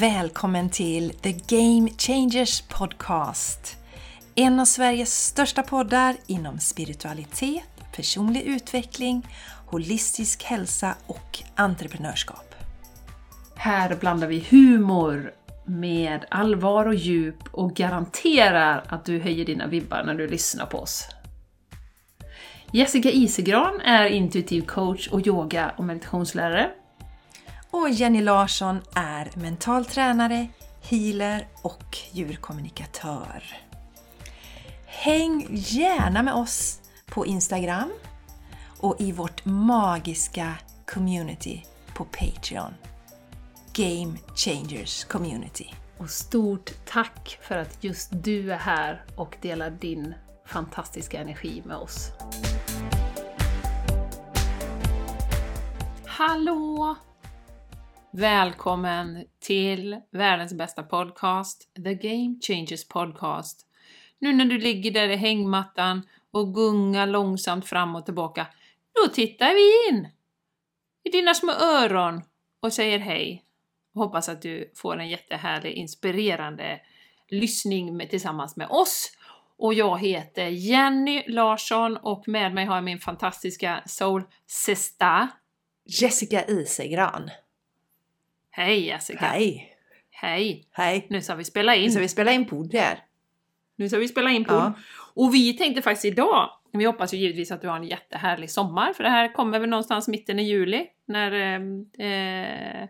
Välkommen till The Game Changers Podcast. En av Sveriges största poddar inom spiritualitet, personlig utveckling, holistisk hälsa och entreprenörskap. Här blandar vi humor med allvar och djup och garanterar att du höjer dina vibbar när du lyssnar på oss. Jessica Isegran är intuitiv coach och yoga och meditationslärare. Och Jenny Larsson är mental tränare, healer och djurkommunikatör. Häng gärna med oss på Instagram och i vårt magiska community på Patreon. Game Changers Community. Och stort tack för att just du är här och delar din fantastiska energi med oss. Hallå! Välkommen till världens bästa podcast, The Game Changers Podcast. Nu när du ligger där i hängmattan och gungar långsamt fram och tillbaka, då tittar vi in i dina små öron och säger hej. Hoppas att du får en jättehärlig, inspirerande lyssning med, tillsammans med oss. Och jag heter Jenny Larsson och med mig har jag min fantastiska soul sister Jessica Isegran. Hej Jessica! Hej! Hej! Hej! Nu ska vi spela in. Nu ska vi spela in podd här. Nu ska vi spela in podd. Ja. Och vi tänkte faktiskt idag, vi hoppas ju givetvis att du har en jättehärlig sommar, för det här kommer väl någonstans mitten i juli, när... Eh, eh,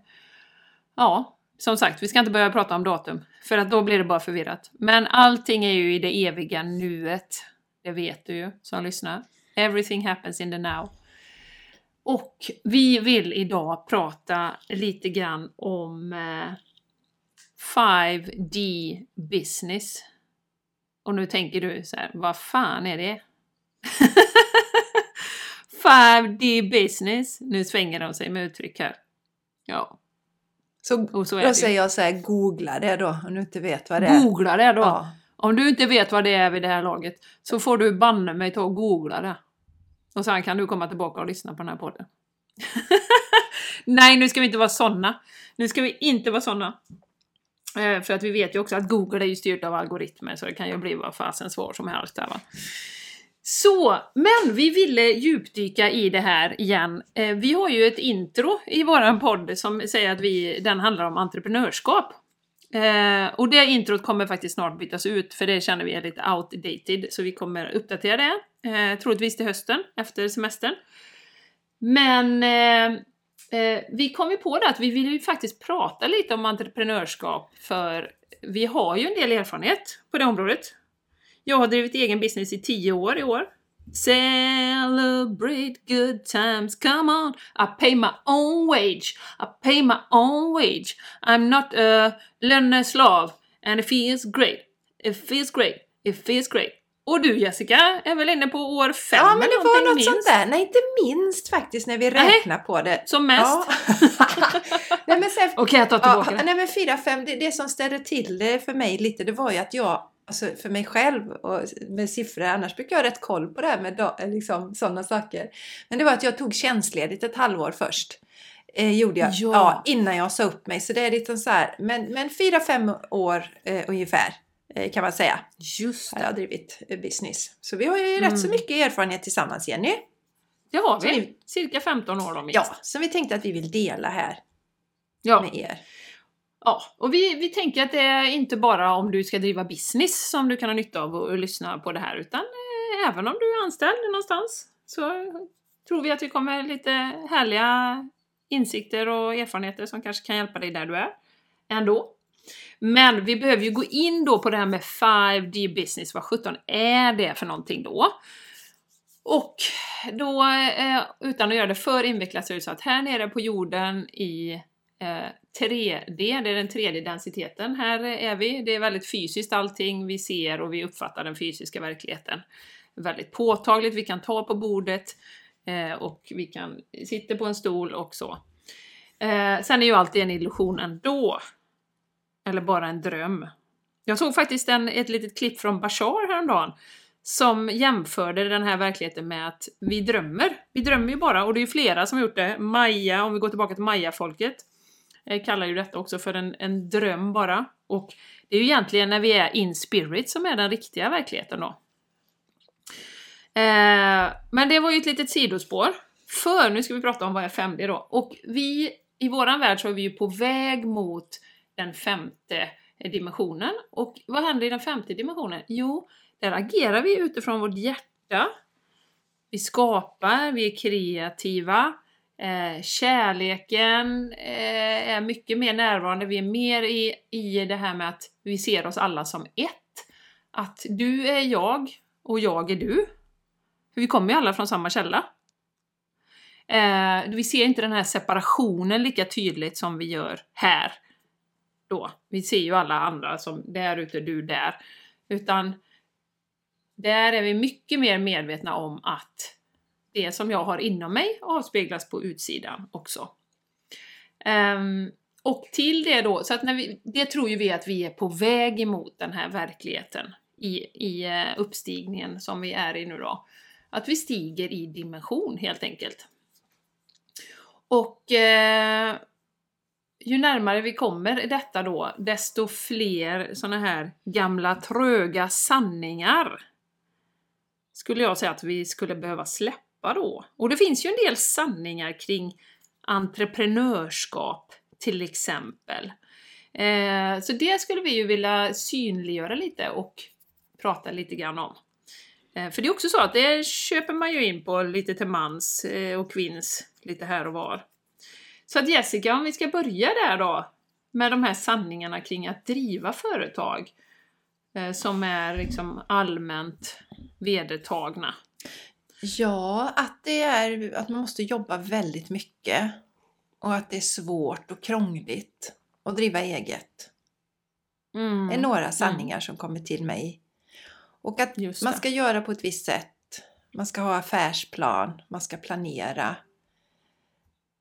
ja, som sagt, vi ska inte börja prata om datum, för att då blir det bara förvirrat. Men allting är ju i det eviga nuet. Det vet du ju, som lyssnar. Everything happens in the now. Och vi vill idag prata lite grann om eh, 5D business. Och nu tänker du så här, vad fan är det? 5D business. Nu svänger de sig med uttryck här. Ja, Så, så då säger jag så här, googla det då om du inte vet vad det är. Googla det då! Ja. Om du inte vet vad det är vid det här laget så får du banne mig ta och googla det. Och sen kan du komma tillbaka och lyssna på den här podden. Nej, nu ska vi inte vara sådana. Nu ska vi inte vara sådana. Eh, för att vi vet ju också att Google är ju styrt av algoritmer så det kan ju bli vad fasen svar som helst där va. Så, men vi ville djupdyka i det här igen. Eh, vi har ju ett intro i våran podd som säger att vi, den handlar om entreprenörskap. Eh, och det introt kommer faktiskt snart bytas ut för det känner vi är lite outdated så vi kommer uppdatera det. Eh, troligtvis till hösten efter semestern. Men eh, eh, vi kom ju på det att vi vill ju faktiskt prata lite om entreprenörskap för vi har ju en del erfarenhet på det området. Jag har drivit egen business i tio år i år. Celebrate good times, come on! I pay my own wage, I pay my own wage. I'm not a löneslav and it feels great. It feels great, it feels great. Och du Jessica är väl inne på år fem Ja, men det var något minst? sånt där. Nej, inte minst faktiskt när vi räknar på det. Som mest? Ja. nej, men sen, Okej, jag tar tillbaka ja, det. nej, men fyra, fem, det, det som ställde till det för mig lite, det var ju att jag, alltså för mig själv och med siffror, annars brukar jag ha rätt koll på det här med liksom, sådana saker. Men det var att jag tog tjänstledigt ett halvår först. Eh, gjorde jag, Ja. ja. innan jag sa upp mig. Så det är lite så här, men, men fyra, fem år eh, ungefär kan man säga Just har jag det, drivit eh, business. Så vi har ju Mm. rätt så mycket erfarenhet tillsammans Jenny. det har vi. vi- Cirka 15 år då minst. Ja, som vi tänkte att vi vill dela här ja. med er. Ja, och vi, vi tänker att det är inte bara om du ska driva business som du kan ha nytta av att lyssna på det här, utan eh, även om du är anställd någonstans så tror vi att vi kommer lite härliga insikter och erfarenheter som kanske kan hjälpa dig där du är ändå. Men vi behöver ju gå in då på det här med 5D business, vad 17 är det för någonting då? Och då, eh, utan att göra det för invecklat, så är det så att här nere på jorden i eh, 3D, det är den tredje densiteten. Här är vi, det är väldigt fysiskt allting vi ser och vi uppfattar den fysiska verkligheten. Väldigt påtagligt, vi kan ta på bordet eh, och vi kan sitta på en stol och så. Sen är ju alltid en illusion ändå. Eller bara en dröm. Jag såg faktiskt en, ett litet klipp från Bashar häromdagen som jämförde den här verkligheten med att vi drömmer. Vi drömmer ju bara, och det är ju flera som har gjort det. Maya, om vi går tillbaka till Maya-folket. Eh, kallar ju detta också för en, en dröm bara. Och det är ju egentligen när vi är in spirit som är den riktiga verkligheten då. Eh, men det var ju ett litet sidospår. För nu ska vi prata om vad är 5D då. Och vi, i våran värld så är vi ju på väg mot den femte dimensionen. Och vad händer i den femte dimensionen? Jo, där agerar vi utifrån vårt hjärta. Vi skapar, vi är kreativa. Eh, kärleken eh, är mycket mer närvarande, vi är mer i, i det här med att vi ser oss alla som ett. Att du är jag och jag är du. För vi kommer ju alla från samma källa. Eh, vi ser inte den här separationen lika tydligt som vi gör här. Då. Vi ser ju alla andra som där ute, du där. Utan där är vi mycket mer medvetna om att det som jag har inom mig avspeglas på utsidan också. Um, och till det då, så att när vi, det tror ju vi att vi är på väg emot den här verkligheten i, i eh, uppstigningen som vi är i nu då. Att vi stiger i dimension helt enkelt. Och eh, ju närmare vi kommer detta då, desto fler sådana här gamla tröga sanningar skulle jag säga att vi skulle behöva släppa då. Och det finns ju en del sanningar kring entreprenörskap till exempel. Eh, så det skulle vi ju vilja synliggöra lite och prata lite grann om. Eh, för det är också så att det köper man ju in på lite till mans eh, och kvinns lite här och var. Så att Jessica, om vi ska börja där då med de här sanningarna kring att driva företag eh, som är liksom allmänt vedertagna. Ja, att det är att man måste jobba väldigt mycket och att det är svårt och krångligt att driva eget. Mm. Det är några sanningar mm. som kommer till mig. Och att man ska göra på ett visst sätt. Man ska ha affärsplan, man ska planera.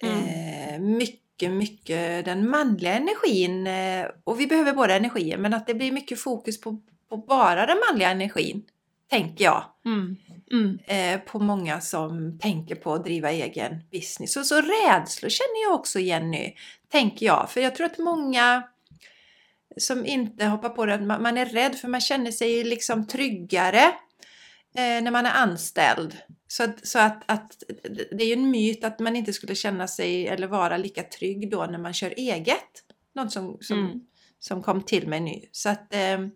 Mm. Eh, mycket, mycket den manliga energin. Eh, och vi behöver båda energier, men att det blir mycket fokus på, på bara den manliga energin tänker jag. Mm. Mm. Eh, på många som tänker på att driva egen business. Och så rädslor känner jag också Jenny, tänker jag. För jag tror att många som inte hoppar på det, man är rädd för man känner sig liksom tryggare eh, när man är anställd. Så, att, så att, att, det är ju en myt att man inte skulle känna sig eller vara lika trygg då när man kör eget. Något som, som, mm. som kom till mig nu. Så att eh,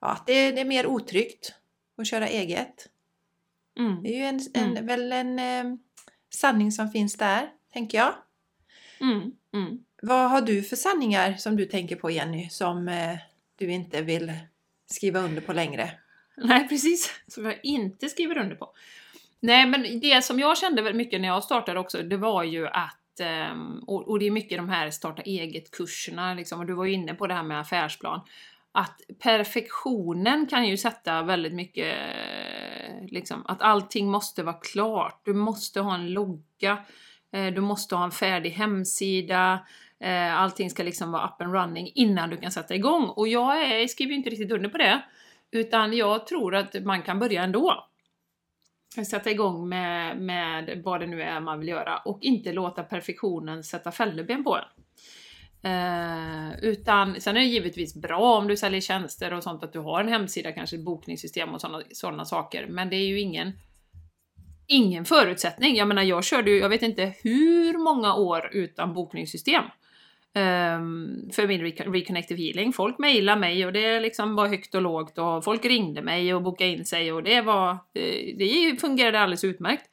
ja, det, det är mer otryggt och köra eget. Mm. Det är ju en, en mm. väl en eh, sanning som finns där, tänker jag. Mm. mm. Vad har du för sanningar som du tänker på Jenny, som eh, du inte vill skriva under på längre? Nej, precis. Som jag inte skriver under på. Nej, men det som jag kände väldigt mycket när jag startade också, det var ju att ehm, och det är mycket de här starta eget-kurserna, liksom, och du var ju inne på det här med affärsplan att perfektionen kan ju sätta väldigt mycket, liksom, att allting måste vara klart. Du måste ha en logga, eh, du måste ha en färdig hemsida, eh, allting ska liksom vara up and running innan du kan sätta igång. Och jag är, skriver ju inte riktigt under på det, utan jag tror att man kan börja ändå. Sätta igång med, med vad det nu är man vill göra och inte låta perfektionen sätta fälleben på en. Eh, utan sen är det givetvis bra om du säljer tjänster och sånt att du har en hemsida, kanske ett bokningssystem och sådana såna saker. Men det är ju ingen, ingen förutsättning. Jag menar, jag körde ju, jag vet inte hur många år utan bokningssystem. Um, för min Reconnective Healing. Folk mejlade mig och det liksom var högt och lågt och folk ringde mig och bokade in sig och det var... Det, det fungerade alldeles utmärkt.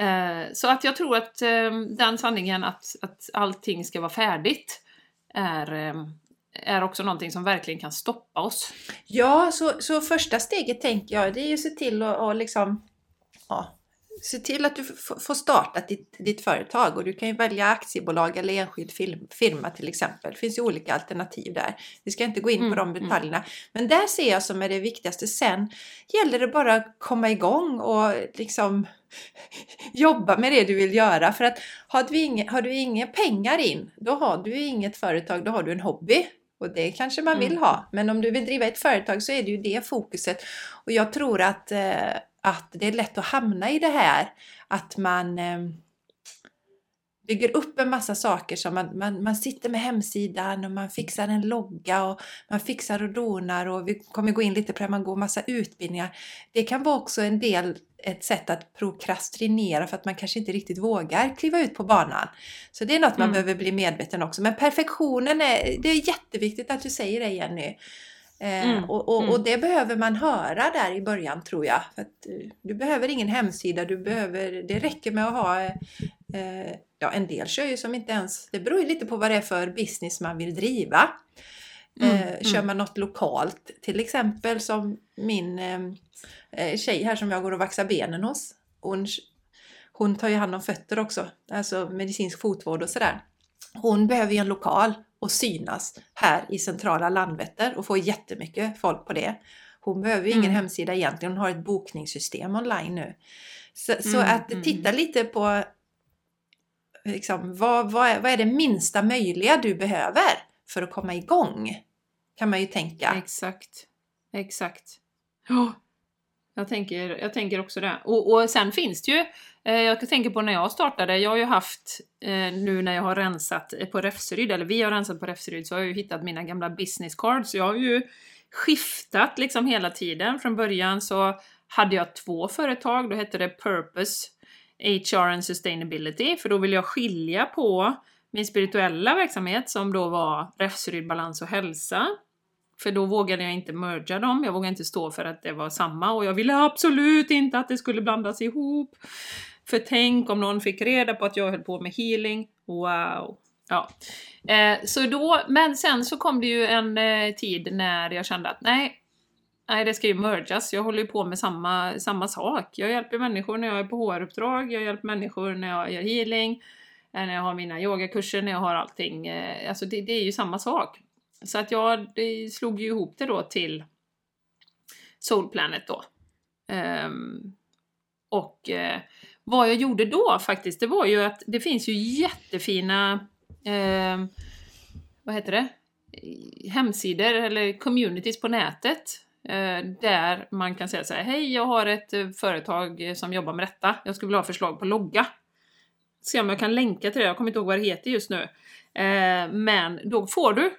Uh, så att jag tror att um, den sanningen att, att allting ska vara färdigt är, är också någonting som verkligen kan stoppa oss. Ja, så, så första steget tänker jag, det är ju att se till att liksom, ja, se till att du får starta ditt, ditt företag och du kan ju välja aktiebolag eller enskild firma till exempel. Det finns ju olika alternativ där. Vi ska inte gå in mm, på de mm. detaljerna. Mm. Men där ser jag som är det viktigaste. Sen gäller det bara att komma igång och liksom jobba med det du vill göra. För att har du, inga, har du inga pengar in, då har du inget företag, då har du en hobby. Och det kanske man vill mm. ha. Men om du vill driva ett företag så är det ju det fokuset. Och jag tror att, eh, att det är lätt att hamna i det här att man eh, bygger upp en massa saker som man, man, man sitter med hemsidan och man fixar en logga och man fixar och donar och vi kommer gå in lite på det, man går massa utbildningar. Det kan vara också en del, ett sätt att prokrastinera för att man kanske inte riktigt vågar kliva ut på banan. Så det är något man Mm. behöver bli medveten också. Men perfektionen är, det är jätteviktigt att du säger det Jenny. Eh, Mm, och, och, mm. och det behöver man höra där i början tror jag. För eh, du behöver ingen hemsida, du behöver, det räcker med att ha eh, Ja, en del kör ju som inte ens, det beror ju lite på vad det är för business man vill driva. Mm, Eh, kör mm. man något lokalt, till exempel som min eh, eh, tjej här som jag går och vaxar benen hos. Hon, hon tar ju hand om fötter också, alltså medicinsk fotvård och sådär. Hon behöver ju en lokal och synas här i centrala Landvetter och få jättemycket folk på det. Hon behöver ju ingen Mm. hemsida egentligen, hon har ett bokningssystem online nu. Så, så Mm, att mm, titta lite på liksom, vad, vad, är, vad är det minsta möjliga du behöver för att komma igång? Kan man ju tänka. Exakt. Exakt. Ja. Jag tänker, jag tänker också det. Och, och sen finns det ju, Eh, jag tänker på när jag startade, jag har ju haft, eh, nu när jag har rensat på Räfseryd, eller vi har rensat på Räfseryd, så har jag ju hittat mina gamla business cards. Jag har ju skiftat liksom hela tiden. Från början så hade jag två företag, då hette det Purpose HR and Sustainability, för då ville jag skilja på min spirituella verksamhet som då var Räfseryd Balans och Hälsa. För då vågade jag inte merga dem, jag vågade inte stå för att det var samma och jag ville absolut inte att det skulle blandas ihop. För tänk om någon fick reda på att jag höll på med healing, wow! Ja. Eh, så då, men sen så kom det ju en eh, tid när jag kände att nej, nej det ska ju mergas, jag håller ju på med samma, samma sak. Jag hjälper människor när jag är på HR-uppdrag, jag hjälper människor när jag gör healing, eh, när jag har mina yogakurser, när jag har allting. Eh, alltså det, det är ju samma sak. Så att jag det slog ju ihop det då till Soul Planet då. Um, och eh, vad jag gjorde då faktiskt, det var ju att det finns ju jättefina, eh, vad heter det, hemsidor eller communities på nätet. eh, där man kan säga så här, hej jag har ett eh, företag som jobbar med detta, jag skulle vilja ha förslag på logga. Se om jag kan länka till det, jag kommer inte ihåg vad det heter just nu. Eh, men då får du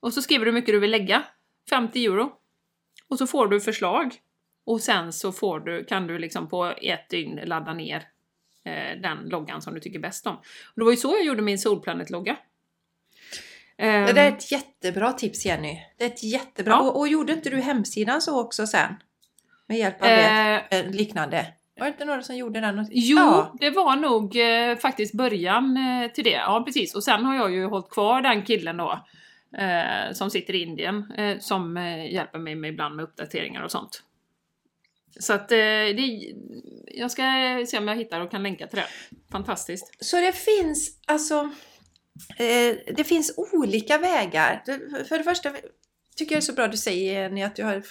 och så skriver du hur mycket du vill lägga. 50 euro. Och så får du förslag. Och sen så får du, kan du liksom på ett dygn ladda ner eh, den loggan som du tycker bäst om. Och det var ju så jag gjorde min Solplanet-logga. Ehm, Det är ett jättebra tips Jenny. Det är ett jättebra. Ja. Och, och gjorde inte du hemsidan så också sen? Med hjälp av det? eh, Eh, liknande? Var det inte några som gjorde den? Jo, Ja. det var nog eh, faktiskt början eh, till det. Ja, precis. Och sen har jag ju hållit kvar den killen då. Eh, som sitter i Indien. Eh, som eh, hjälper mig med ibland med uppdateringar och sånt. Så att eh, det, jag ska se om jag hittar och kan länka till det. Fantastiskt. Så det finns alltså eh, det finns olika vägar. För det första tycker jag det är så bra du säger Jenny att du har,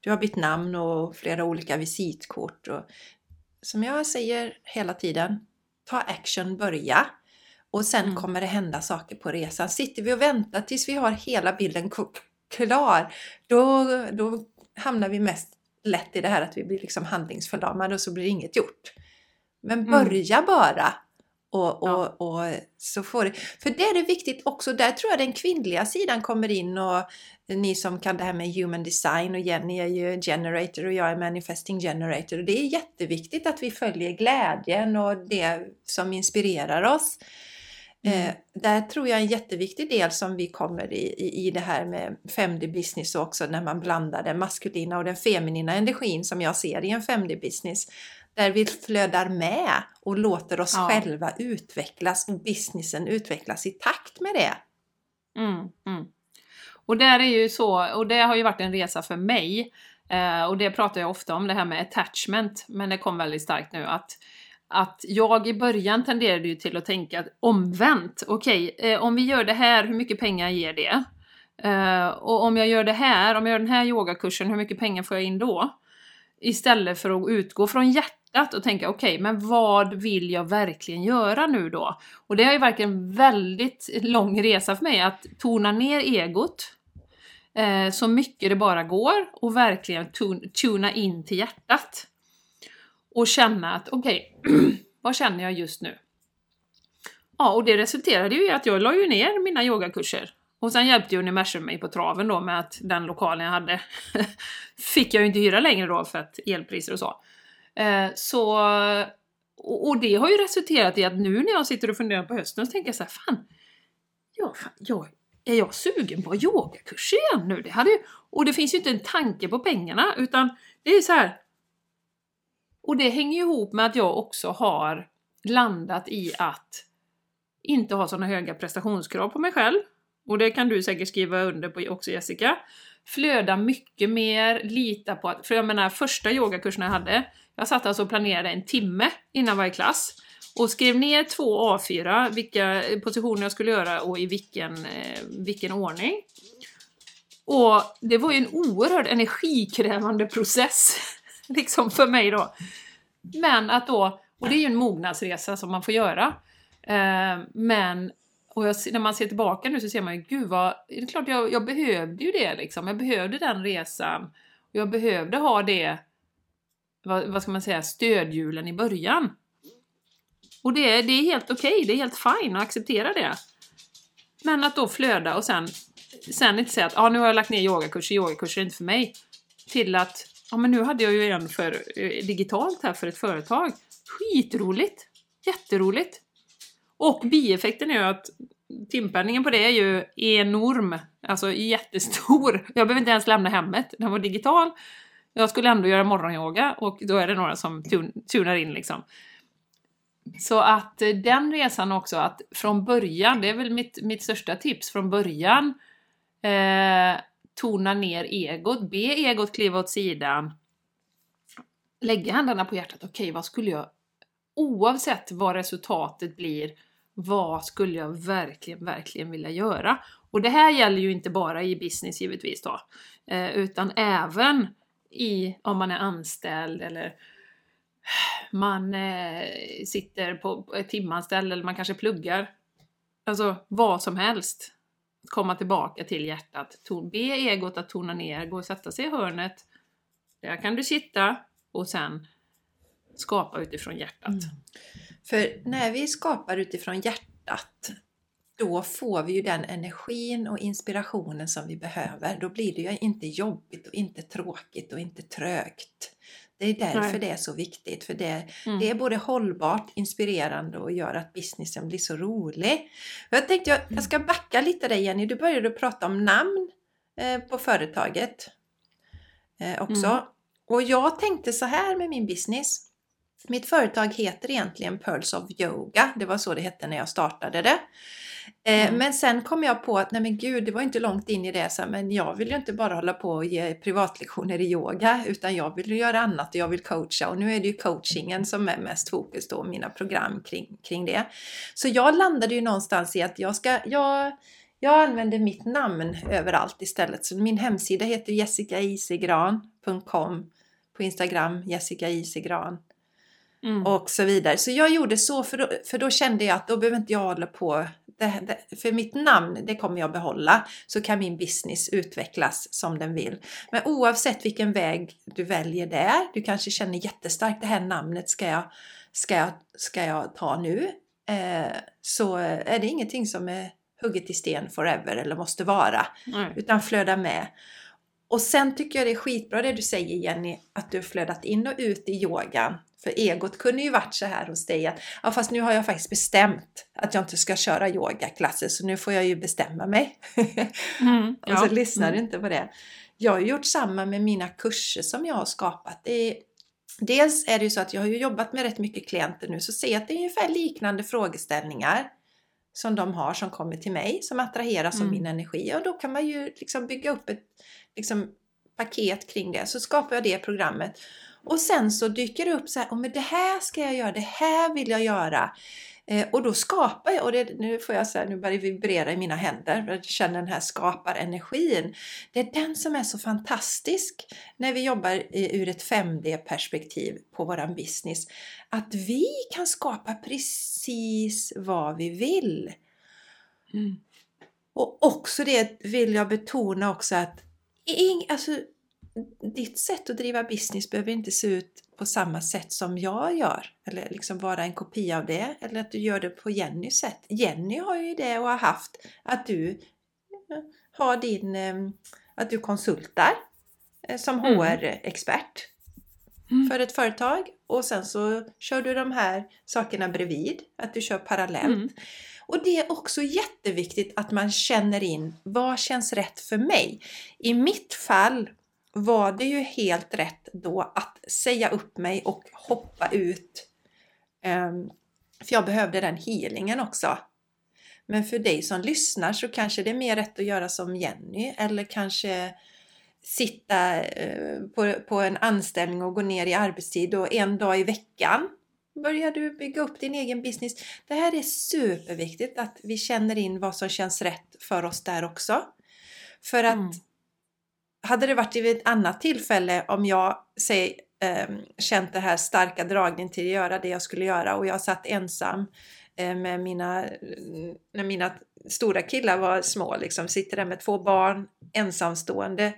du har bytt namn och flera olika visitkort. Och, som jag säger hela tiden, ta action, börja. Och sen Mm. kommer det hända saker på resan. Sitter vi och väntar tills vi har hela bilden klar, då, då hamnar vi mest lätt i det här att vi blir liksom handlingsförlamade och så blir inget gjort. Men Mm. börja bara. Och, och, Ja. och så får det. För det är det viktigt också, där tror jag den kvinnliga sidan kommer in och ni som kan det här med human design och Jenny är ju generator och jag är manifesting generator. Och det är jätteviktigt att vi följer glädjen och det som inspirerar oss. Mm. Eh, där tror jag en jätteviktig del som vi kommer i, i, i det här med 5D business också när man blandar den maskulina och den feminina energin som jag ser i en 5D business. Där vi flödar med och låter oss Ja. själva utvecklas och businessen utvecklas i takt med det. Mm, mm. Och där är ju så, och det har ju varit en resa för mig. Eh, och det pratar jag ofta om, det här med attachment. Men det kom väldigt starkt nu att att jag i början tenderade ju till att tänka omvänt. Okej, eh, om vi gör det här, hur mycket pengar ger det? Eh, och om jag gör det här, om jag gör den här yogakursen, hur mycket pengar får jag in då? Istället för att utgå från hjärtat och tänka okej, men vad vill jag verkligen göra nu då? Och det har ju varit en väldigt lång resa för mig att tona ner egot eh, så mycket det bara går och verkligen tuna in till hjärtat. Och känna att okej, vad känner jag just nu? Ja, och det resulterade ju i att jag la ju ner mina yogakurser. Och sen hjälpte ju Universum mig på traven då med att den lokalen jag hade fick jag ju inte hyra längre då för att elpriser och så. Eh, så och, det har ju resulterat i att nu när jag sitter och funderar på hösten så tänker jag så här, fan, ja, fan jag, är jag sugen på yogakurser igen nu? Det hade ju, och det finns ju inte en tanke på pengarna utan det är så här. Och det hänger ju ihop med att jag också har landat i att inte ha sådana höga prestationskrav på mig själv. Och det kan du säkert skriva under på också Jessica. Flöda mycket mer, lita på att... För jag menar, första yogakursen jag hade, jag satt alltså och planerade en timme innan varje klass och skrev ner två A4, vilka positioner jag skulle göra och i vilken, eh, vilken ordning. Och det var ju en oerhört energikrävande process, liksom för mig då. Men att då, och det är ju en mognadsresa som man får göra. Eh, men och jag, när man ser tillbaka nu så ser man ju, gud vad, det är klart jag, jag behövde ju det liksom. Jag behövde den resan. Och jag behövde ha det, vad, vad ska man säga, stödhjulen i början. Och det, det är helt okej, okay, det är helt fine att acceptera det. Men att då flöda och sen, sen inte säga att ah, nu har jag lagt ner yogakurser, yogakurser är inte för mig. Till att, ja men nu hade jag ju en för, eh, digitalt här för ett företag. Skitroligt! Jätteroligt! Och bieffekten är ju att timpenningen på det är ju enorm, alltså jättestor. Jag behöver inte ens lämna hemmet, den var digital. Jag skulle ändå göra morgonyoga och då är det några som tun tunar in liksom. Så att eh, den resan också, att från början, det är väl mitt, mitt största tips, från början eh, tona ner egot, be egot kliva åt sidan, lägga händerna på hjärtat, okej okay, vad skulle jag, oavsett vad resultatet blir, vad skulle jag verkligen, verkligen vilja göra? Och det här gäller ju inte bara i business givetvis då, eh, utan även i om man är anställd eller man eh, sitter på ett timanställd eller man kanske pluggar. Alltså vad som helst. Komma tillbaka till hjärtat. Be egot att tona ner, gå och sätta sig i hörnet. Där kan du sitta och sen skapa utifrån hjärtat. Mm. För när vi skapar utifrån hjärtat då får vi ju den energin och inspirationen som vi behöver. Då blir det ju inte jobbigt och inte tråkigt och inte trögt. Det är därför Nej. det är så viktigt, för det, mm. det är både hållbart, inspirerande och gör att businessen blir så rolig. Jag tänkte jag, jag ska backa lite där Jenny, du började prata om namn eh, på företaget eh, också. Mm. Och jag tänkte så här med min business. Mitt företag heter egentligen Pearls of Yoga, det var så det hette när jag startade det. Eh, mm. Men sen kom jag på att nej men gud, det var inte långt in i det, så men jag vill ju inte bara hålla på och ge privatlektioner i yoga, utan jag vill göra annat och jag vill coacha och nu är det ju coachingen som är mest fokus då, mina program kring, kring det. Så jag landade ju någonstans i att jag ska, jag, jag använder mitt namn överallt istället. Så min hemsida heter jessicaisigran.com på Instagram, Jessica Isegran. Mm. Och så vidare. Så jag gjorde så för då, för då kände jag att då behöver inte jag hålla på det, det, för mitt namn, det kommer jag behålla, så kan min business utvecklas som den vill. Men oavsett vilken väg du väljer där, du kanske känner jättestarkt det här namnet ska jag, ska jag, ska jag ta nu, eh, så är det ingenting som är hugget i sten forever eller måste vara, mm. utan flöda med. Och sen tycker jag det är skitbra det du säger Jenny, att du har flödat in och ut i yogan. För egot kunde ju varit så här hos dig att ja, fast nu har jag faktiskt bestämt att jag inte ska köra yogaklasser så nu får jag ju bestämma mig. Mm, och så lyssnar du mm. inte på det. Jag har gjort samma med mina kurser som jag har skapat. Det är, dels är det ju så att jag har ju jobbat med rätt mycket klienter nu så ser jag att det är ungefär liknande frågeställningar som de har som kommer till mig som attraheras mm. av min energi och då kan man ju liksom bygga upp ett liksom, paket kring det. Så skapar jag det programmet och sen så dyker det upp så här, oh, men det här ska jag göra, det här vill jag göra. Eh, och då skapar jag, och det, nu får jag här, nu börjar det vibrera i mina händer, jag känner den här skaparenergin. Det är den som är så fantastisk när vi jobbar ur ett 5D-perspektiv på våran business. Att vi kan skapa precis vad vi vill. Mm. Och också det vill jag betona också att ing, alltså, ditt sätt att driva business behöver inte se ut på samma sätt som jag gör. Eller liksom vara en kopia av det. Eller att du gör det på Jennys sätt. Jenny har ju det och har haft att du eh, har din, eh, att du konsultar eh, som Mm. HR-expert Mm. för ett företag och sen så kör du de här sakerna bredvid, att du kör parallellt. Mm. Och det är också jätteviktigt att man känner in vad känns rätt för mig. I mitt fall var det ju helt rätt då att säga upp mig och hoppa ut. Ehm, för jag behövde den healingen också. Men för dig som lyssnar så kanske det är mer rätt att göra som Jenny eller kanske sitta eh, på, på en anställning och gå ner i arbetstid och en dag i veckan börjar du bygga upp din egen business. Det här är superviktigt att vi känner in vad som känns rätt för oss där också. För att Mm hade det varit vid ett annat tillfälle om jag säg, eh, känt det här starka dragningen till att göra det jag skulle göra och jag satt ensam eh, med mina, när mina stora killar var små, liksom, sitter där med två barn, ensamstående.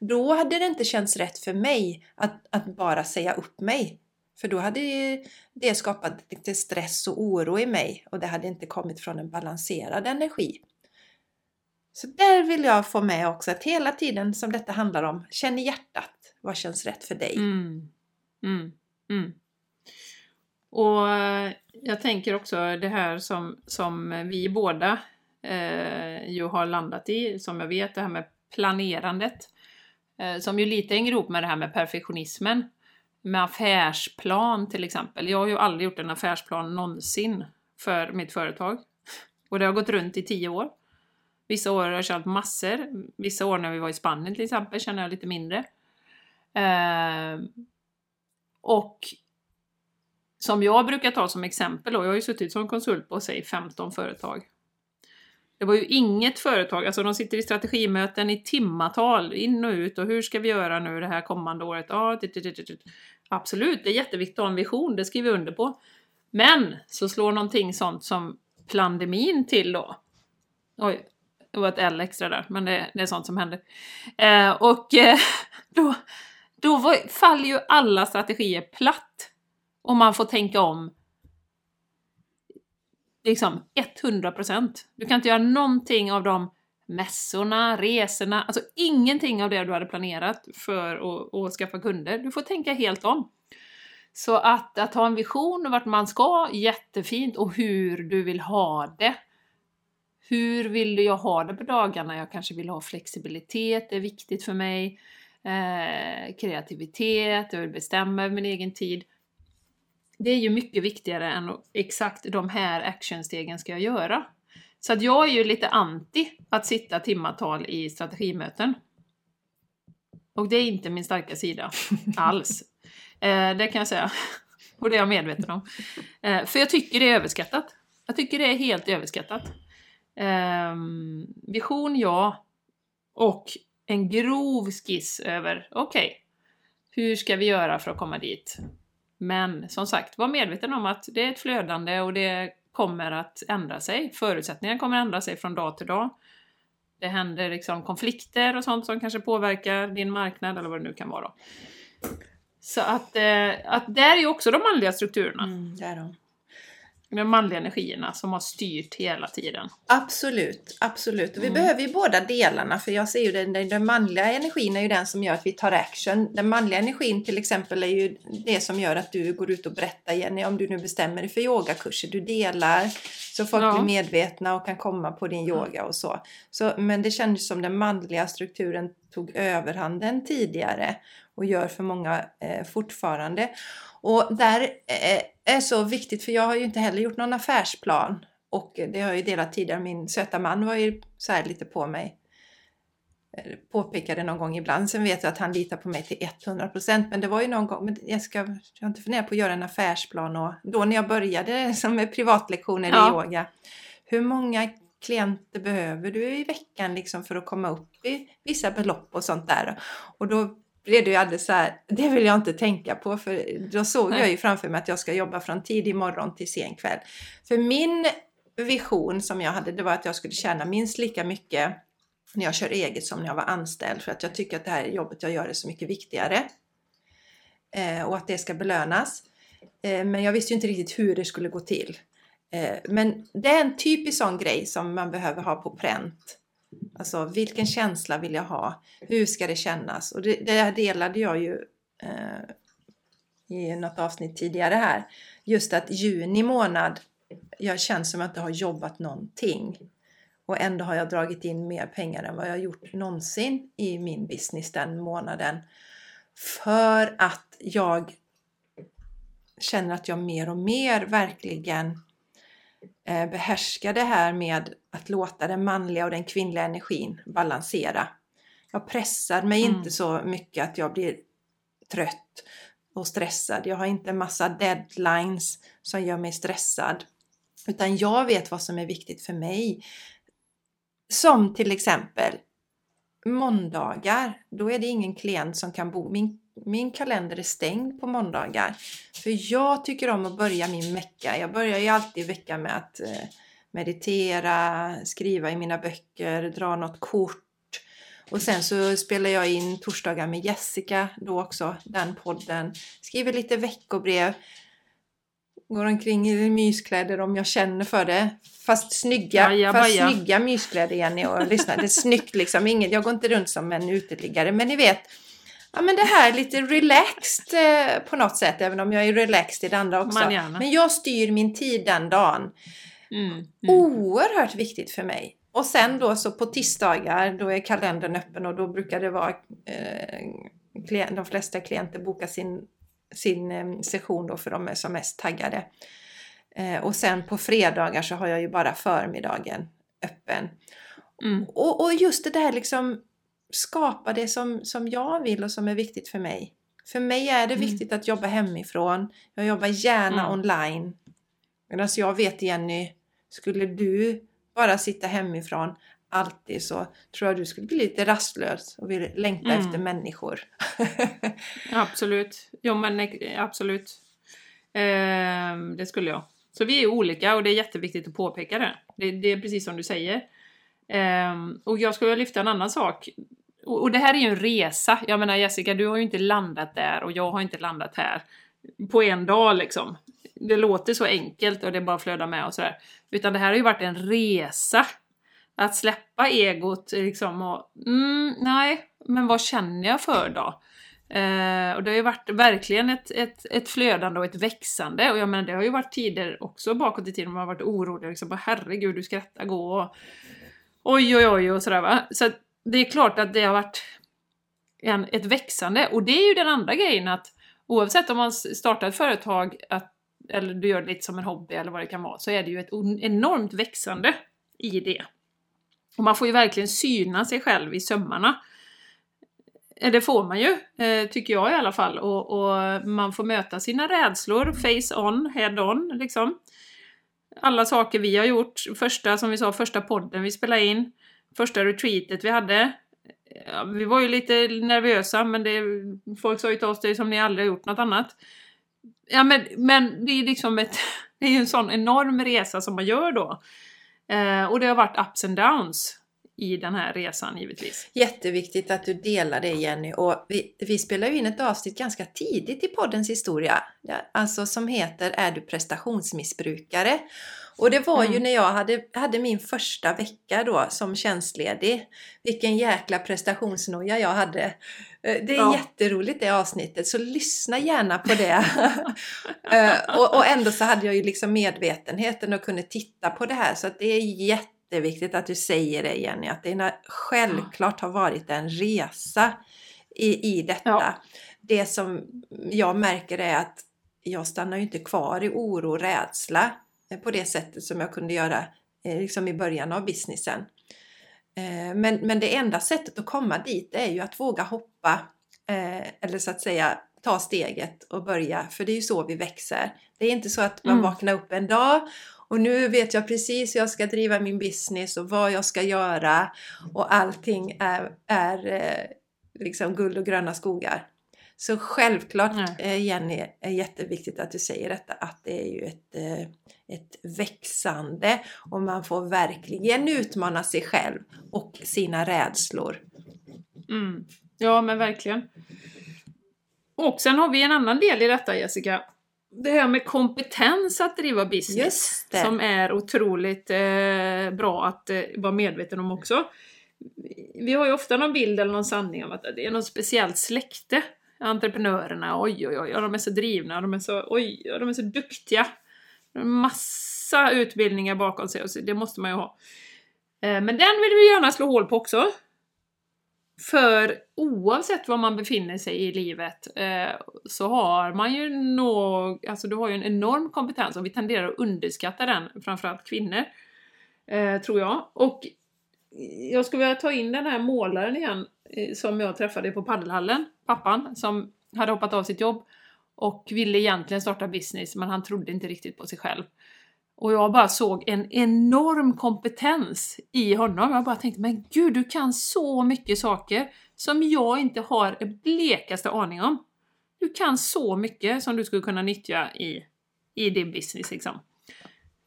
Då hade det inte känts rätt för mig att, att bara säga upp mig. För då hade ju det skapat lite stress och oro i mig och det hade inte kommit från en balanserad energi. Så där vill jag få med också att hela tiden som detta handlar om, känn i hjärtat vad känns rätt för dig. Mm. Mm. Mm. Och eh, jag tänker också det här som, som vi båda eh, ju har landat i, som jag vet, det här med planerandet. Eh, som ju lite hänger ihop med det här med perfektionismen. Med affärsplan till exempel. Jag har ju aldrig gjort en affärsplan någonsin för mitt företag. Och det har gått runt i tio år. Vissa år har jag kört massor. Vissa år när vi var i Spanien till exempel känner jag lite mindre. Eh, och som jag brukar ta som exempel, och jag har ju suttit som konsult på säg 15 företag. Det var ju inget företag, alltså de sitter i strategimöten i timmatal, in och ut och hur ska vi göra nu det här kommande året? Ja, dit, dit, dit, dit. Absolut, det är jätteviktigt att ha en vision, det skriver vi under på. Men så slår någonting sånt som pandemin till då. Oj, det var ett L extra där, men det, det är sånt som händer. Eh, och eh, då, då var, faller ju alla strategier platt. Och man får tänka om liksom 100%. Du kan inte göra någonting av de mässorna, resorna, alltså ingenting av det du hade planerat för att, att skaffa kunder. Du får tänka helt om. Så att, att ha en vision vart man ska, jättefint, och hur du vill ha det. Hur vill jag ha det på dagarna? Jag kanske vill ha flexibilitet, det är viktigt för mig. Eh, kreativitet, jag vill bestämma över min egen tid. Det är ju mycket viktigare än exakt de här actionstegen ska jag göra. Så att jag är ju lite anti att sitta timmatal i strategimöten. Och det är inte min starka sida alls. Eh, det kan jag säga. Och det är jag medveten om. Eh, för jag tycker det är överskattat. Jag tycker det är helt överskattat. Eh, vision, ja. Och en grov skiss över, okej, okay, hur ska vi göra för att komma dit? Men som sagt, var medveten om att det är ett flödande och det kommer att ändra sig. Förutsättningarna kommer att ändra sig från dag till dag. Det händer liksom konflikter och sånt som kanske påverkar din marknad eller vad det nu kan vara. Så att, eh, att där är ju också de manliga strukturerna. Mm, där då. De manliga energierna som har styrt hela tiden. Absolut, absolut. Och vi Mm. behöver ju båda delarna för jag ser ju den, den, den manliga energin är ju den som gör att vi tar action. Den manliga energin till exempel är ju det som gör att du går ut och berättar Jenny om du nu bestämmer dig för yogakurser. Du delar så folk Ja. blir medvetna och kan komma på din yoga och så. så. Men det kändes som den manliga strukturen tog överhanden tidigare och gör för många eh, fortfarande. Och där eh, är så viktigt för jag har ju inte heller gjort någon affärsplan och det har jag ju delat tidigare. Min söta man var ju så här lite på mig. Påpekade någon gång ibland. Sen vet jag att han litar på mig till 100% men det var ju någon gång, men jag, ska, jag har inte funderat på att göra en affärsplan och då när jag började som med privatlektioner Ja. i yoga. Hur många klienter behöver du i veckan liksom för att komma upp i vissa belopp och sånt där? Och då blev det ju alldeles så här, det vill jag inte tänka på för då såg Nej. jag ju framför mig att jag ska jobba från tidig morgon till sen kväll. För min vision som jag hade det var att jag skulle tjäna minst lika mycket när jag kör eget som när jag var anställd för att jag tycker att det här jobbet jag gör är så mycket viktigare. eh, och att det ska belönas. Eh, men jag visste ju inte riktigt hur det skulle gå till. Eh, men det är en typisk sån grej som man behöver ha på pränt. Alltså vilken känsla vill jag ha? Hur ska det kännas? Och det, det delade jag ju eh, i något avsnitt tidigare här. Just att juni månad, jag känns som att jag inte har jobbat någonting. Och ändå har jag dragit in mer pengar än vad jag gjort någonsin i min business den månaden. För att jag känner att jag mer och mer verkligen eh, behärskar det här med att låta den manliga och den kvinnliga energin balansera. Jag pressar mig mm. inte så mycket att jag blir trött och stressad. Jag har inte en massa deadlines som gör mig stressad. Utan jag vet vad som är viktigt för mig. Som till exempel måndagar, då är det ingen klient som kan bo. Min, min kalender är stängd på måndagar. För jag tycker om att börja min vecka. Jag börjar ju alltid veckan med att eh, meditera, skriva i mina böcker, dra något kort. Och sen så spelar jag in torsdagar med Jessica då också, den podden. Skriver lite veckobrev. Går omkring i myskläder om jag känner för det. Fast snygga, baja, fast baja. snygga myskläder Jenny och lyssna. Det är snyggt liksom. Inget, jag går inte runt som en uteliggare. Men ni vet, ja men det här lite relaxed eh, på något sätt. Även om jag är relaxed i det andra också. Manjana. Men jag styr min tid den dagen. Mm, mm. Oerhört viktigt för mig. Och sen då så på tisdagar då är kalendern öppen och då brukar det vara eh, de flesta klienter bokar sin sin eh, session då för de är som mest taggade. Eh, och sen på fredagar så har jag ju bara förmiddagen öppen. Mm. Och, och, just det där liksom skapa det som, som jag vill och som är viktigt för mig. För mig är det mm. viktigt att jobba hemifrån. Jag jobbar gärna mm. online. Medan jag vet Jenny, skulle du bara sitta hemifrån alltid så tror jag du skulle bli lite rastlös och vill längta mm. efter människor. absolut. Jo men absolut. Eh, det skulle jag. Så vi är olika och det är jätteviktigt att påpeka det. Det, det är precis som du säger. Eh, och jag skulle lyfta en annan sak. Och, och det här är ju en resa. Jag menar Jessica, du har ju inte landat där och jag har inte landat här på en dag liksom. Det låter så enkelt och det bara flödar med och sådär. Utan det här har ju varit en resa att släppa egot liksom och mm, nej, men vad känner jag för då? Eh, och det har ju varit verkligen ett, ett, ett flödande och ett växande. Och jag menar, det har ju varit tider också bakåt i tiden man har varit orolig. Liksom, bara, herregud, du skrattar gå? Och, oj, oj, oj och sådär va. Så det är klart att det har varit en, ett växande. Och det är ju den andra grejen att oavsett om man startar ett företag att, eller du gör det lite som en hobby eller vad det kan vara, så är det ju ett enormt växande i det. Och man får ju verkligen syna sig själv i sömmarna. Eh, det får man ju, eh, tycker jag i alla fall. Och, och, man får möta sina rädslor, face on, head on liksom. Alla saker vi har gjort, första, som vi sa, första podden vi spelade in, första retreatet vi hade. Eh, ja, vi var ju lite nervösa, men det, folk sa ju till oss det som ni aldrig har gjort något annat. Ja, men, men det är liksom ett, det är ju en sån enorm resa som man gör då. Eh, och det har varit ups and downs i den här resan givetvis. Jätteviktigt att du delar det Jenny. Och vi, vi spelar ju in ett avsnitt ganska tidigt i poddens historia. Alltså som heter Är du prestationsmissbrukare? Och det var mm. ju när jag hade, hade min första vecka då som tjänstledig. Vilken jäkla prestationsnoja jag hade. Eh, det är ja. jätteroligt det avsnittet, så lyssna gärna på det. Eh, och, och, ändå så hade jag ju liksom medvetenheten och kunde titta på det här. Så att det är jätteviktigt att du säger det Jenny, att det självklart har varit en resa i, i detta. Ja. Det som jag märker är att jag stannar ju inte kvar i oro och rädsla på det sättet som jag kunde göra eh, liksom i början av businessen. Eh, men, men det enda sättet att komma dit är ju att våga hoppa eller så att säga ta steget och börja, för det är ju så vi växer. Det är inte så att man mm. vaknar upp en dag och nu vet jag precis hur jag ska driva min business och vad jag ska göra och allting är, är liksom guld och gröna skogar. Så självklart Nej. Jenny, är jätteviktigt att du säger detta att det är ju ett ett växande och man får verkligen utmana sig själv och sina rädslor. Mm. Ja men verkligen. Och sen har vi en annan del i detta Jessica. Det här med kompetens att driva business. Som är otroligt eh, bra att eh, vara medveten om också. Vi har ju ofta någon bild eller någon sanning om att det är något speciellt släkte. Entreprenörerna, oj oj oj, de är så drivna, de är så, oj, de är så duktiga. De har massa utbildningar bakom sig, och så, det måste man ju ha. Eh, men den vill vi gärna slå hål på också. För oavsett var man befinner sig i livet eh, så har man ju nog, alltså du har ju en enorm kompetens och vi tenderar att underskatta den, framförallt kvinnor. Eh, tror jag. Och jag skulle vilja ta in den här målaren igen Eh, som jag träffade på paddelhallen, pappan som hade hoppat av sitt jobb och ville egentligen starta business men han trodde inte riktigt på sig själv. Och jag bara såg en enorm kompetens i honom. Jag bara tänkte, men gud, du kan så mycket saker som jag inte har en blekaste aning om. Du kan så mycket som du skulle kunna nyttja i, i din business liksom.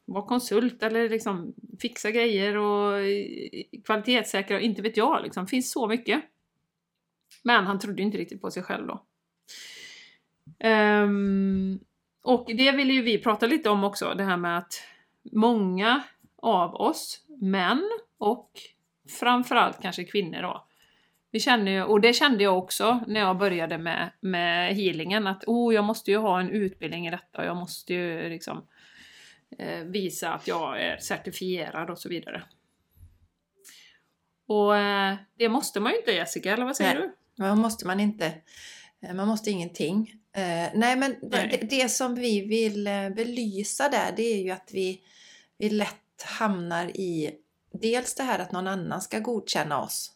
Var konsult eller liksom fixa grejer och eh, kvalitetssäkra, inte vet jag liksom. finns så mycket. Men han trodde inte riktigt på sig själv då. Um, och det vill ju vi prata lite om också, det här med att många av oss, män och framförallt kanske kvinnor då, vi känner ju, och det kände jag också när jag började med, med healingen, att oh, jag måste ju ha en utbildning i detta och jag måste ju liksom eh, visa att jag är certifierad och så vidare. Och eh, det måste man ju inte Jessica, eller vad säger Nej. du? Ja, måste man inte. Eh, Man måste ingenting. Eh, nej, men det, Nej. Det, det som vi vill eh, belysa där, det är ju att vi, vi lätt hamnar i dels det här att någon annan ska godkänna oss.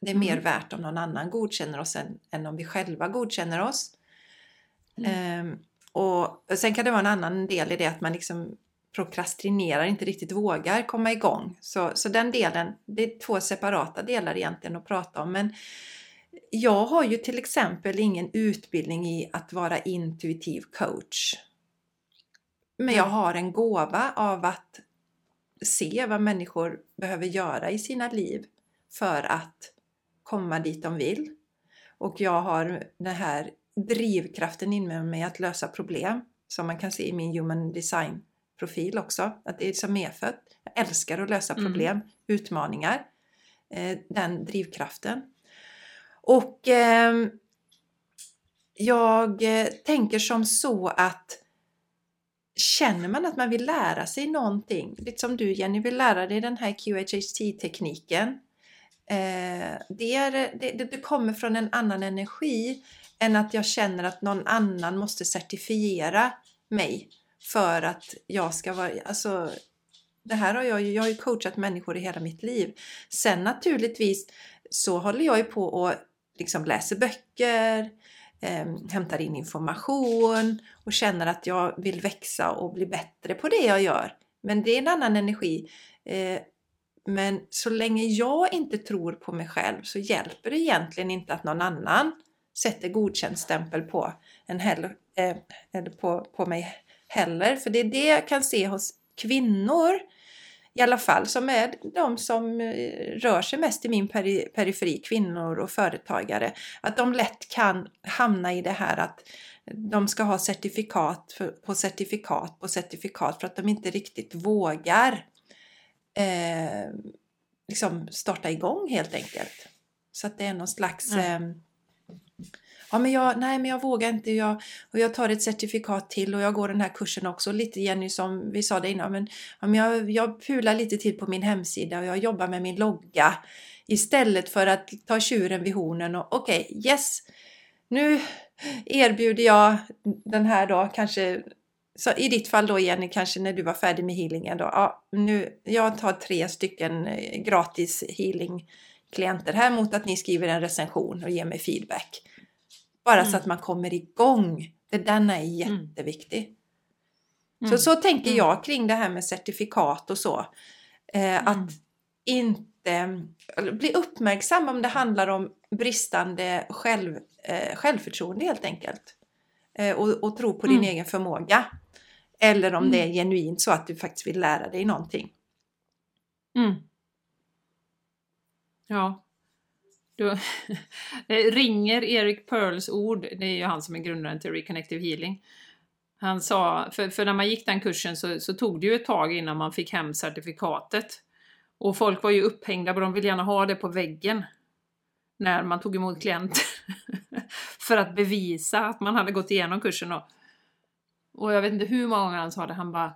Det är mer Mm. värt om någon annan godkänner oss än, än om vi själva godkänner oss. Mm. Ehm, och sen kan det vara en annan del i det att man liksom prokrastinerar, inte riktigt vågar komma igång. Så, så den delen, det är två separata delar egentligen att prata om. Men jag har ju till exempel ingen utbildning i att vara intuitiv coach. Men jag har en gåva av att se vad människor behöver göra i sina liv för att komma dit de vill. Och jag har den här drivkraften inom mig att lösa problem som man kan se i min human design profil också. Att det är som medfött. Jag älskar att lösa Mm. problem, utmaningar. Eh, den drivkraften. Och ehm, jag eh, tänker som så att känner man att man vill lära sig någonting, lite som du Jenny vill lära dig den här QHHT-tekniken. Eh, det, är, det, det- det kommer från en annan energi än att jag känner att någon annan måste certifiera mig för att jag ska vara... Alltså, det här har jag, ju- jag har ju coachat människor i hela mitt liv. Sen naturligtvis så håller jag ju på och liksom läser böcker, eh, hämtar in information och känner att jag vill växa och bli bättre på det jag gör. Men det är en annan energi. Eh, men så länge jag inte tror på mig själv så hjälper det egentligen inte att någon annan sätter godkänd stämpel på, en heller, eh, eller på, på mig heller. För det är det jag kan se hos kvinnor i alla fall som är de som eh, rör sig mest i min peri- periferi, kvinnor och företagare. Att de lätt kan hamna i det här att de ska ha certifikat för, på certifikat på certifikat för att de inte riktigt vågar eh, liksom starta igång helt enkelt. Så att det är någon slags Mm. eh, Ja men jag, nej men jag vågar inte jag, och jag tar ett certifikat till och jag går den här kursen också. Lite Jenny som vi sa det innan, men, ja, men jag, jag pular lite till på min hemsida och jag jobbar med min logga istället för att ta tjuren vid hornen och okej, yes, nu erbjuder jag den här då kanske så i ditt fall då Jenny, kanske när du var färdig med healingen då, ja, nu, jag tar tre stycken eh, gratis healing-klienter här mot att ni skriver en recension och ger mig feedback. Bara så Mm. att man kommer igång. Det den är jätteviktig. Mm. Så, så tänker Mm. jag kring det här med certifikat och så. Eh, Att Mm. inte bli uppmärksam om det handlar om bristande själv, eh, självförtroende helt enkelt. Eh, och, och tro på din Mm. egen förmåga. Eller om det är Mm. genuint så att du faktiskt vill lära dig någonting. Mm. Ja då eh, ringer Erik Pearls ord, det är ju han som är grundaren till Reconnective Healing. Han sa, för, för när man gick den kursen så, så tog det ju ett tag innan man fick hem certifikatet. Och folk var ju upphängda och de ville gärna ha det på väggen när man tog emot klienter. för att bevisa att man hade gått igenom kursen då. Och jag vet inte hur många gånger han sa det, han bara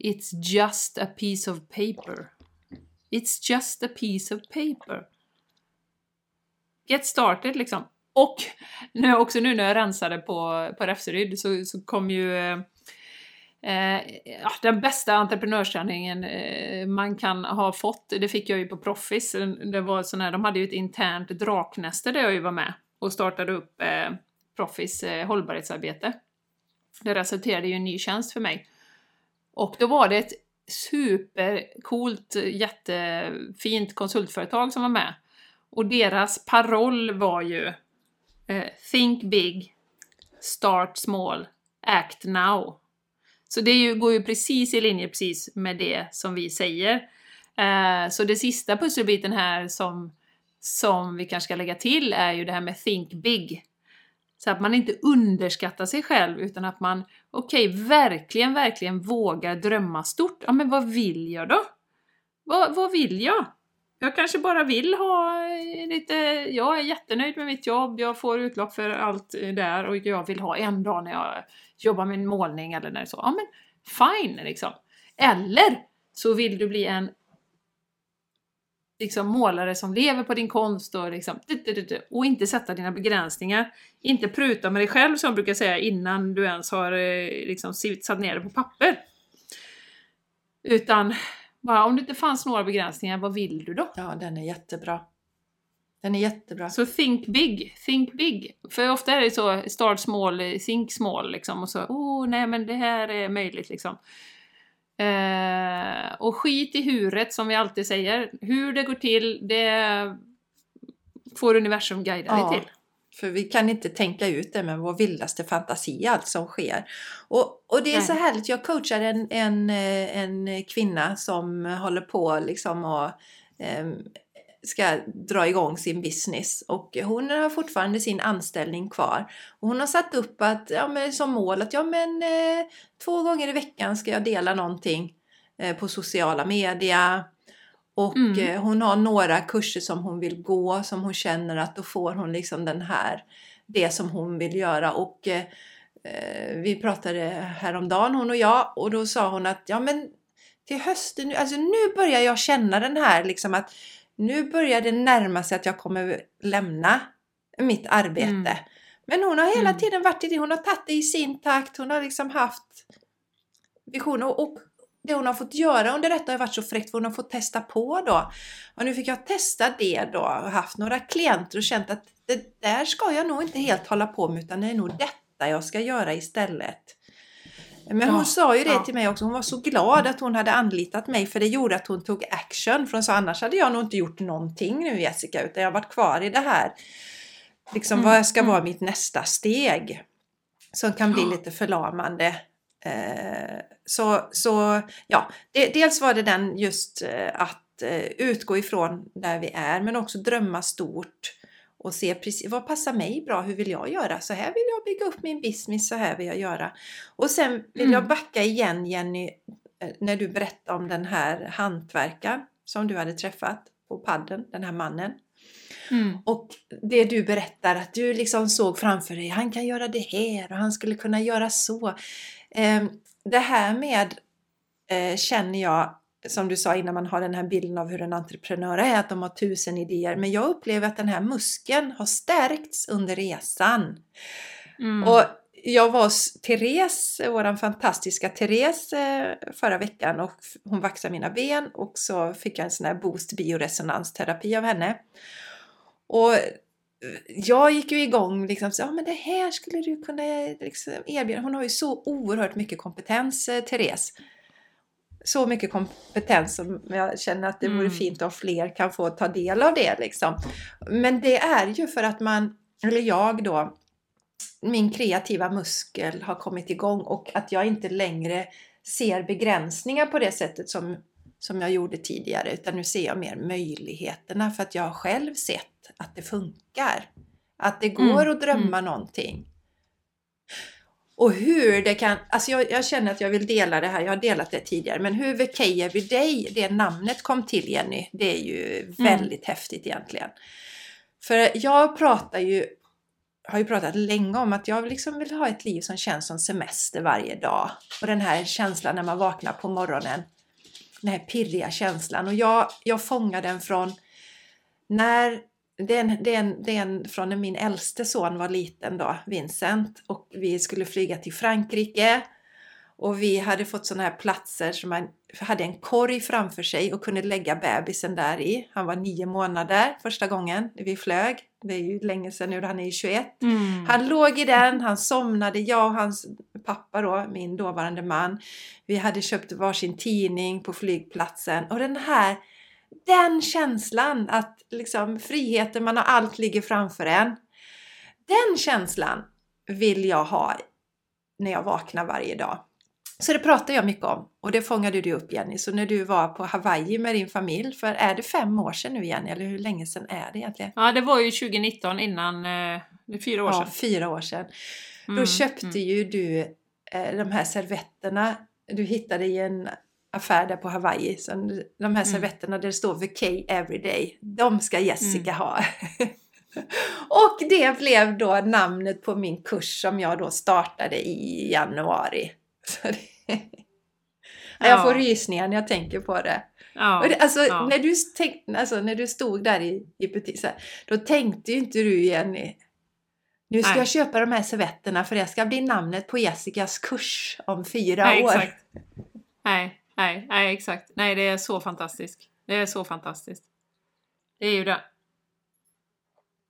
It's just a piece of paper. It's just a piece of paper. Get started liksom. Och nu, också nu när jag rensade på, på Räfseryd så, så kom ju eh, eh ah, den bästa entreprenörsträningen eh, man kan ha fått, det fick jag ju på Proffis. Det var sån här, de hade ju ett internt draknäste där jag ju var med och startade upp eh, Proffis eh, hållbarhetsarbete. Det resulterade ju i en ny tjänst för mig. Och då var det ett supercoolt, jättefint konsultföretag som var med. Och deras paroll var ju eh, Think big, start small, act now. Så det ju, går ju precis i linje precis med det som vi säger. Eh, så det sista pusselbiten här som, som vi kanske ska lägga till är ju det här med think big. Så att man inte underskattar sig själv utan att man, okej, okay, verkligen, verkligen vågar drömma stort. Ja, men vad vill jag då? Vad, vad vill jag? Jag kanske bara vill ha eh, lite, jag är jättenöjd med mitt jobb, jag får utlopp för allt eh, där och jag vill ha en dag när jag jobbar med en målning eller när det är så. Ja men fine liksom. Eller så vill du bli en liksom, målare som lever på din konst och, liksom, och inte sätta dina begränsningar. Inte pruta med dig själv som jag brukar säga innan du ens har eh, liksom, satt ner det på papper. Utan bara, om det inte fanns några begränsningar, vad vill du då? Ja, den är jättebra. Den är jättebra. Så think big, think big. För ofta är det så, start small, think small liksom. Och så, oh nej men det här är möjligt liksom. Eh, och skit i huret som vi alltid säger. Hur det går till, det får universum guida ja. dig till. För vi kan inte tänka ut det med vår vildaste fantasi, allt som sker. Och, och det är Nej. så härligt, jag coachar en, en, eh, en kvinna som håller på liksom och eh, ska dra igång sin business och hon har fortfarande sin anställning kvar. Och hon har satt upp att, ja, men som mål att ja, men, eh, två gånger i veckan ska jag dela någonting eh, på sociala medier och mm. Eh, hon har några kurser som hon vill gå som hon känner att då får hon liksom den här, det som hon vill göra. Och eh, eh, vi pratade häromdagen hon och jag och då sa hon att ja men till hösten, alltså nu börjar jag känna den här liksom att nu börjar det närma sig att jag kommer lämna mitt arbete. Mm. Men hon har hela mm. tiden varit i det, hon har tagit det i sin takt, hon har liksom haft visioner och, och det hon har fått göra under detta har varit så fräckt för hon har fått testa på då. Och nu fick jag testa det då och haft några klienter och känt att det där ska jag nog inte helt hålla på med utan det är nog detta jag ska göra istället. Men hon ja, sa ju det ja. till mig också, hon var så glad att hon hade anlitat mig för det gjorde att hon tog action. För hon sa annars hade jag nog inte gjort någonting nu Jessica utan jag har varit kvar i det här. Liksom mm, vad ska mm. vara mitt nästa steg. Som kan bli lite förlamande. Eh, så, så ja, det, dels var det den just eh, att eh, utgå ifrån där vi är men också drömma stort och se precis vad passar mig bra, hur vill jag göra? Så här vill jag bygga upp min business, så här vill jag göra. Och sen vill mm. jag backa igen Jenny, när du berättade om den här hantverkaren som du hade träffat på padden, den här mannen. Mm. Och det du berättar att du liksom såg framför dig, han kan göra det här och han skulle kunna göra så. Ehm, det här med, eh, känner jag, som du sa innan man har den här bilden av hur en entreprenör är, att de har tusen idéer. Men jag upplever att den här muskeln har stärkts under resan. Mm. Och jag var hos Therese, vår fantastiska Therese eh, förra veckan och hon vaxade mina ben och så fick jag en sån här boost bioresonansterapi av henne. Och jag gick ju igång liksom, så, ja men det här skulle du kunna liksom, erbjuda. Hon har ju så oerhört mycket kompetens, eh, Therese. Så mycket kompetens som jag känner att det vore mm. fint om fler kan få ta del av det. Liksom. Men det är ju för att man, eller jag då, min kreativa muskel har kommit igång och att jag inte längre ser begränsningar på det sättet som, som jag gjorde tidigare utan nu ser jag mer möjligheterna för att jag har själv sett att det funkar. Att det går Mm, att drömma någonting. Och hur det kan, alltså jag, jag känner att jag vill dela det här, jag har delat det tidigare, men hur VK Everyday, det namnet kom till Jenny, det är ju väldigt häftigt egentligen. För jag pratar ju, har ju pratat länge om att jag liksom vill ha ett liv som känns som semester varje dag. Och den här känslan när man vaknar på morgonen, den här pirriga känslan. Och jag, jag fångar den från när det är, en, det, är en, det är en från när min äldste son var liten då, Vincent, och vi skulle flyga till Frankrike. Och vi hade fått sådana här platser som man hade en korg framför sig och kunde lägga bebisen där i. Han var nio månader första gången vi flög. Det är ju länge sedan nu, han är ju 21. Mm. Han låg i den, han somnade, jag och hans pappa då, min dåvarande man. Vi hade köpt varsin tidning på flygplatsen och den här, den känslan att liksom friheten, man har allt ligger framför en. Den känslan vill jag ha när jag vaknar varje dag. Så det pratar jag mycket om och det fångade du upp Jenny. Så när du var på Hawaii med din familj, för är det fem år sedan nu Jenny? Eller hur länge sedan är det egentligen? Ja, det var ju 2019 innan, eh, det är fyra år Ja, sedan. fyra år sedan. Då Mm, köpte mm. ju du eh, de här servetterna. Du hittade i en affär där på Hawaii. Så de Mm. här servetterna där det står VK Everyday. De ska Jessica Mm. ha. Och det blev då namnet på min kurs som jag då startade i januari. Så det... Ja, Jag Ja. får rysningar när jag tänker på det. Ja, alltså, ja. när, du tänk, alltså när du stod där i, i butik, så här, då tänkte ju inte du Jenny, nu ska Nej. jag köpa de här servetterna för det ska bli namnet på Jessicas kurs om fyra Nej, år. exakt. Nej, nej, nej, exakt. Nej, det är så fantastiskt. Det är så fantastiskt. Det är ju det.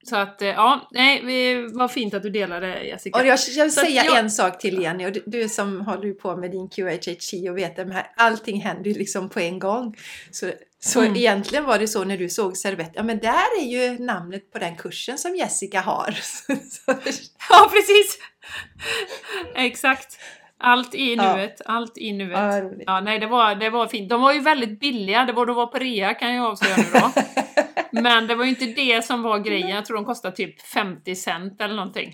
Så att, eh, ja, nej, vad fint att du delade Jessica. Och jag, jag vill Så säga jag- en sak till Jenny, och du, du som håller på med din QHHI och vet att allting händer ju liksom på en gång. Så, så Mm. egentligen var det så när du såg servett, ja men där är ju namnet på den kursen som Jessica har. Ja, precis! Exakt. Allt i Ja. nuet, allt i nuet. ja. Ja, nej, det var, det var fint. De var ju väldigt billiga, det var, de var på rea kan jag avslöja nu då. Men det var ju inte det som var grejen, jag tror de kostade typ 50 cent eller någonting.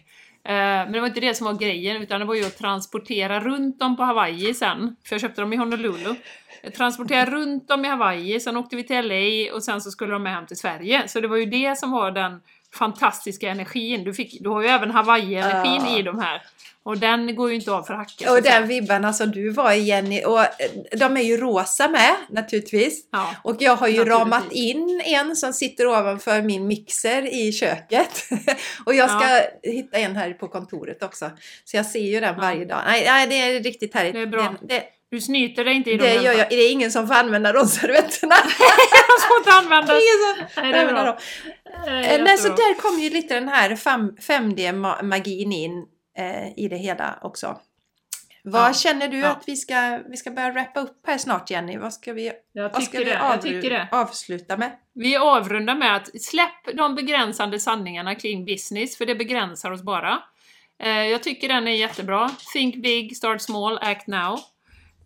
Eh, Men det var inte det som var grejen, utan det var ju att transportera runt dem på Hawaii sen. För jag köpte dem i Honolulu. Jag transporterade runt dem i Hawaii, sen åkte vi till LA och sen så skulle de med hem till Sverige. Så det var ju det som var den fantastiska energin. Du, fick, du har ju även Hawaii-energin Ja. i de här. Och den går ju inte av för hacken. så Och den vibbarna som du var i Jenny, och eh, de är ju rosa med naturligtvis. Ja. Och jag har ju ramat in en som sitter ovanför min mixer i köket. och jag ska hitta en här på kontoret också. Så jag ser ju den Ja. varje dag. Nej, nej, det är riktigt härligt. Det är bra. Det, det, Du snyter dig inte i dem det gör jag. Det är ingen som får använda de servetterna. De får inte användas! ingen som Nej, bra. dem. Eh, Nej, så där kom ju lite den här fem- 5D-magin in eh, i det hela också. Vad Ja, känner du ja. att vi ska, vi ska börja wrappa upp här snart Jenny? Vad ska vi, vad ska vi det. av, Jag tycker det. avsluta med? Vi avrundar med att släpp de begränsande sanningarna kring business, för det begränsar oss bara. Eh, Jag tycker den är jättebra. Think big, start small, act now.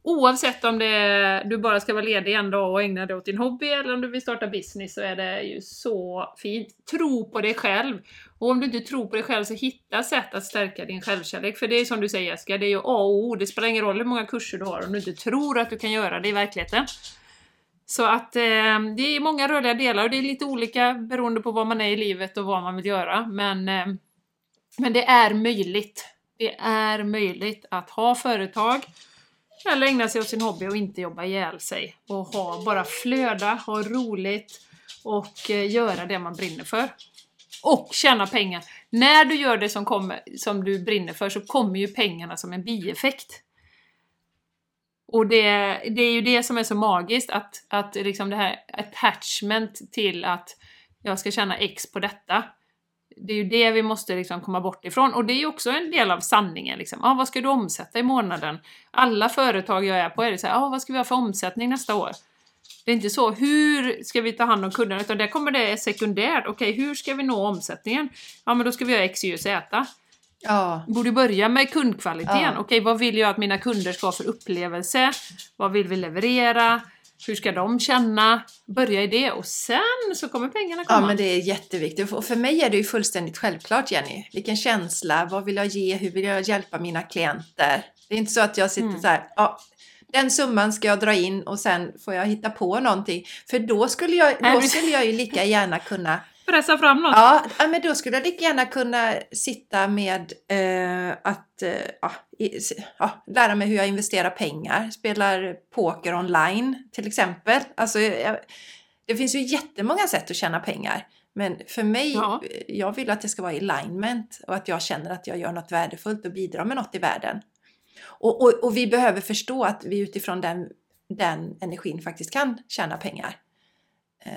Oavsett om det, du bara ska vara ledig en dag och ägna dig åt din hobby eller om du vill starta business så är det ju så fint. Tro på dig själv. Och om du inte tror på dig själv så hitta sätt att stärka din självkärlek. För det är som du säger Jessica, det är ju A och O. Det spelar ingen roll hur många kurser du har om du inte tror att du kan göra det i verkligheten. Så att eh, det är många rörliga delar och det är lite olika beroende på vad man är i livet och vad man vill göra. Men, eh, men det är möjligt. Det är möjligt att ha företag eller ägna sig åt sin hobby och inte jobba ihjäl sig. Och ha, bara flöda, ha roligt och eh, göra det man brinner för. Och tjäna pengar. När du gör det som, kommer, som du brinner för så kommer ju pengarna som en bieffekt. Och det, det är ju det som är så magiskt, att, att liksom det här attachment till att jag ska tjäna X på detta. Det är ju det vi måste liksom komma bort ifrån. Och det är ju också en del av sanningen. Liksom. Ah, vad ska du omsätta i månaden? Alla företag jag är på är det så här, ah, vad ska vi ha för omsättning nästa år? Det är inte så, hur ska vi ta hand om kunderna? Utan där kommer det sekundärt. Okej, hur ska vi nå omsättningen? Ja, men då ska vi göra X, Y Z. Ja, Borde börja med kundkvaliteten. Ja. Okej, vad vill jag att mina kunder ska ha för upplevelse? Vad vill vi leverera? Hur ska de känna? Börja i det och sen så kommer pengarna komma. Ja, men det är jätteviktigt. Och för mig är det ju fullständigt självklart, Jenny. Vilken känsla, vad vill jag ge, hur vill jag hjälpa mina klienter? Det är inte så att jag sitter Mm. så här, ja, den summan ska jag dra in och sen får jag hitta på någonting. För då skulle jag, då skulle jag ju lika gärna kunna Pressa fram något. Ja, men då skulle jag lika gärna kunna sitta med eh, att eh, ja, i, ja, lära mig hur jag investerar pengar, spelar poker online till exempel. Alltså, jag, det finns ju jättemånga sätt att tjäna pengar. Men för mig, Ja. jag vill att det ska vara i alignment och att jag känner att jag gör något värdefullt och bidrar med något i världen. Och, och, och vi behöver förstå att vi utifrån den, den energin faktiskt kan tjäna pengar. Eh,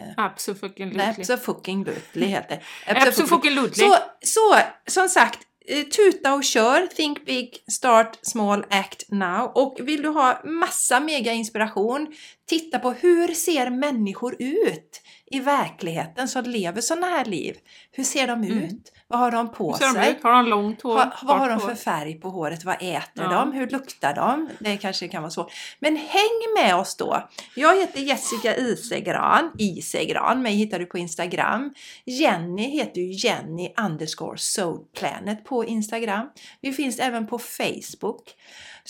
heter. Absolutely. Så, så som sagt, eh, tuta och kör, think big, start small, act now. Och vill du ha massa mega inspiration, titta på hur ser människor ut i verkligheten som lever sådana här liv? Hur ser de Mm. ut? Vad har de på de sig? ut? Har de långt hår? Ha, vad har de för färg på håret? Vad äter Ja. de? Hur luktar de? Det kanske kan vara svårt. Men häng med oss då! Jag heter Jessica Isegran, Isegran, mig hittar du på Instagram. Jenny heter ju Jenny underscore soulplanet på Instagram. Vi finns även på Facebook.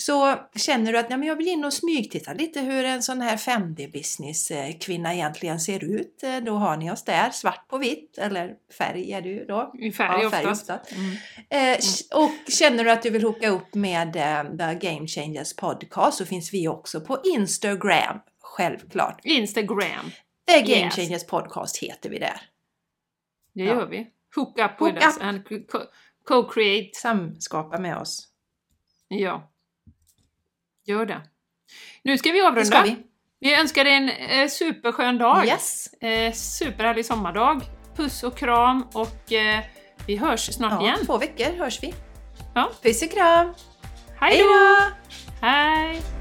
Så känner du att nej, men jag vill in och smygtitta lite hur en sån här 5D-business kvinna egentligen ser ut. eh, Då har ni oss där, svart på vitt, eller färg är det ju då. I färg Ja, färg oftast. oftast. Mm. Eh, och känner du att du vill hooka upp med eh, The Game Changers Podcast så finns vi också på Instagram, självklart. Instagram. The Game Yes. Changers Podcast heter vi där. Det Ja. gör vi. Hook up Hook with us up. and co- co-create. Samskapa med oss. Ja. Gör det. Nu ska vi avrunda. ska vi. Vi önskar dig en eh, superskön dag. Yes. Eh, superhärlig sommardag. Puss och kram och eh, vi hörs snart Ja, igen. två veckor hörs vi. Ja. Puss och kram! Hej då! Hej!